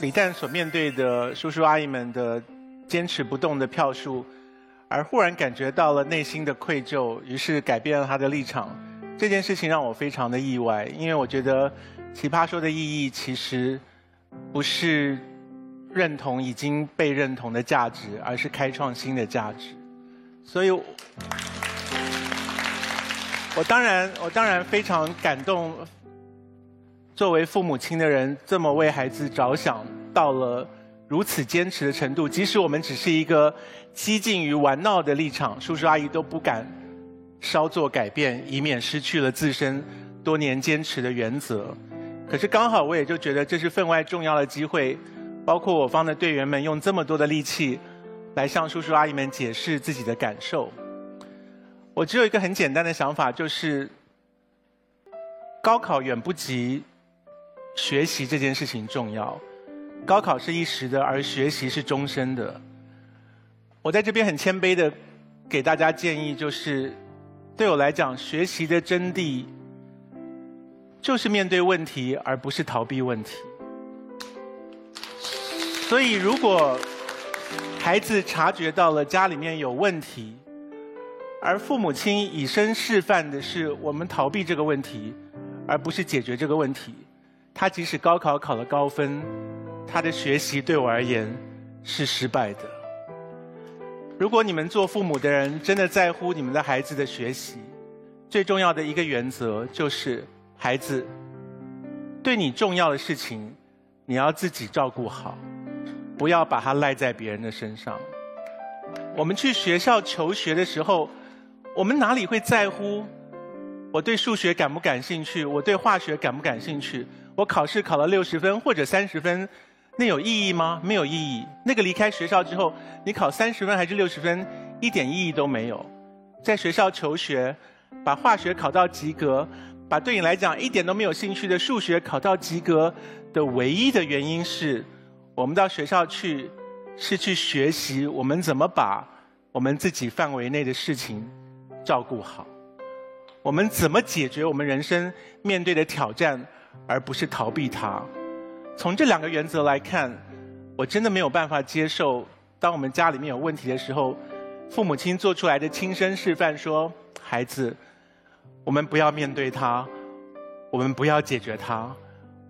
李诞所面对的叔叔阿姨们的坚持不动的票数，而忽然感觉到了内心的愧疚，于是改变了他的立场。这件事情让我非常的意外，因为我觉得《奇葩说》的意义其实不是认同已经被认同的价值，而是开创新的价值。所以，我当然，我当然非常感动。作为父母亲的人，这么为孩子着想，到了如此坚持的程度，即使我们只是一个激进于玩闹的立场，叔叔阿姨都不敢稍作改变，以免失去了自身多年坚持的原则。可是刚好，我也就觉得这是分外重要的机会，包括我方的队员们用这么多的力气来向叔叔阿姨们解释自己的感受。我只有一个很简单的想法，就是高考远不及。学习这件事情重要，高考是一时的，而学习是终身的。我在这边很谦卑的给大家建议，就是对我来讲，学习的真谛就是面对问题，而不是逃避问题。所以，如果孩子察觉到了家里面有问题，而父母亲以身示范的是我们逃避这个问题，而不是解决这个问题。他即使高考考了高分，他的学习对我而言是失败的。如果你们做父母的人真的在乎你们的孩子的学习，最重要的一个原则就是：孩子对你重要的事情，你要自己照顾好，不要把它赖在别人的身上。我们去学校求学的时候，我们哪里会在乎我对数学感不感兴趣，我对化学感不感兴趣？我考试考了六十分或者三十分，那有意义吗？没有意义。那个离开学校之后，你考三十分还是六十分，一点意义都没有。在学校求学，把化学考到及格，把对你来讲一点都没有兴趣的数学考到及格的唯一的原因是，我们到学校去是去学习我们怎么把我们自己范围内的事情照顾好，我们怎么解决我们人生面对的挑战。而不是逃避它。从这两个原则来看，我真的没有办法接受，当我们家里面有问题的时候，父母亲做出来的亲身示范说：“孩子，我们不要面对它，我们不要解决它，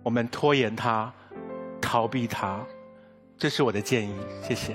我们拖延它，逃避它。”这是我的建议。谢谢。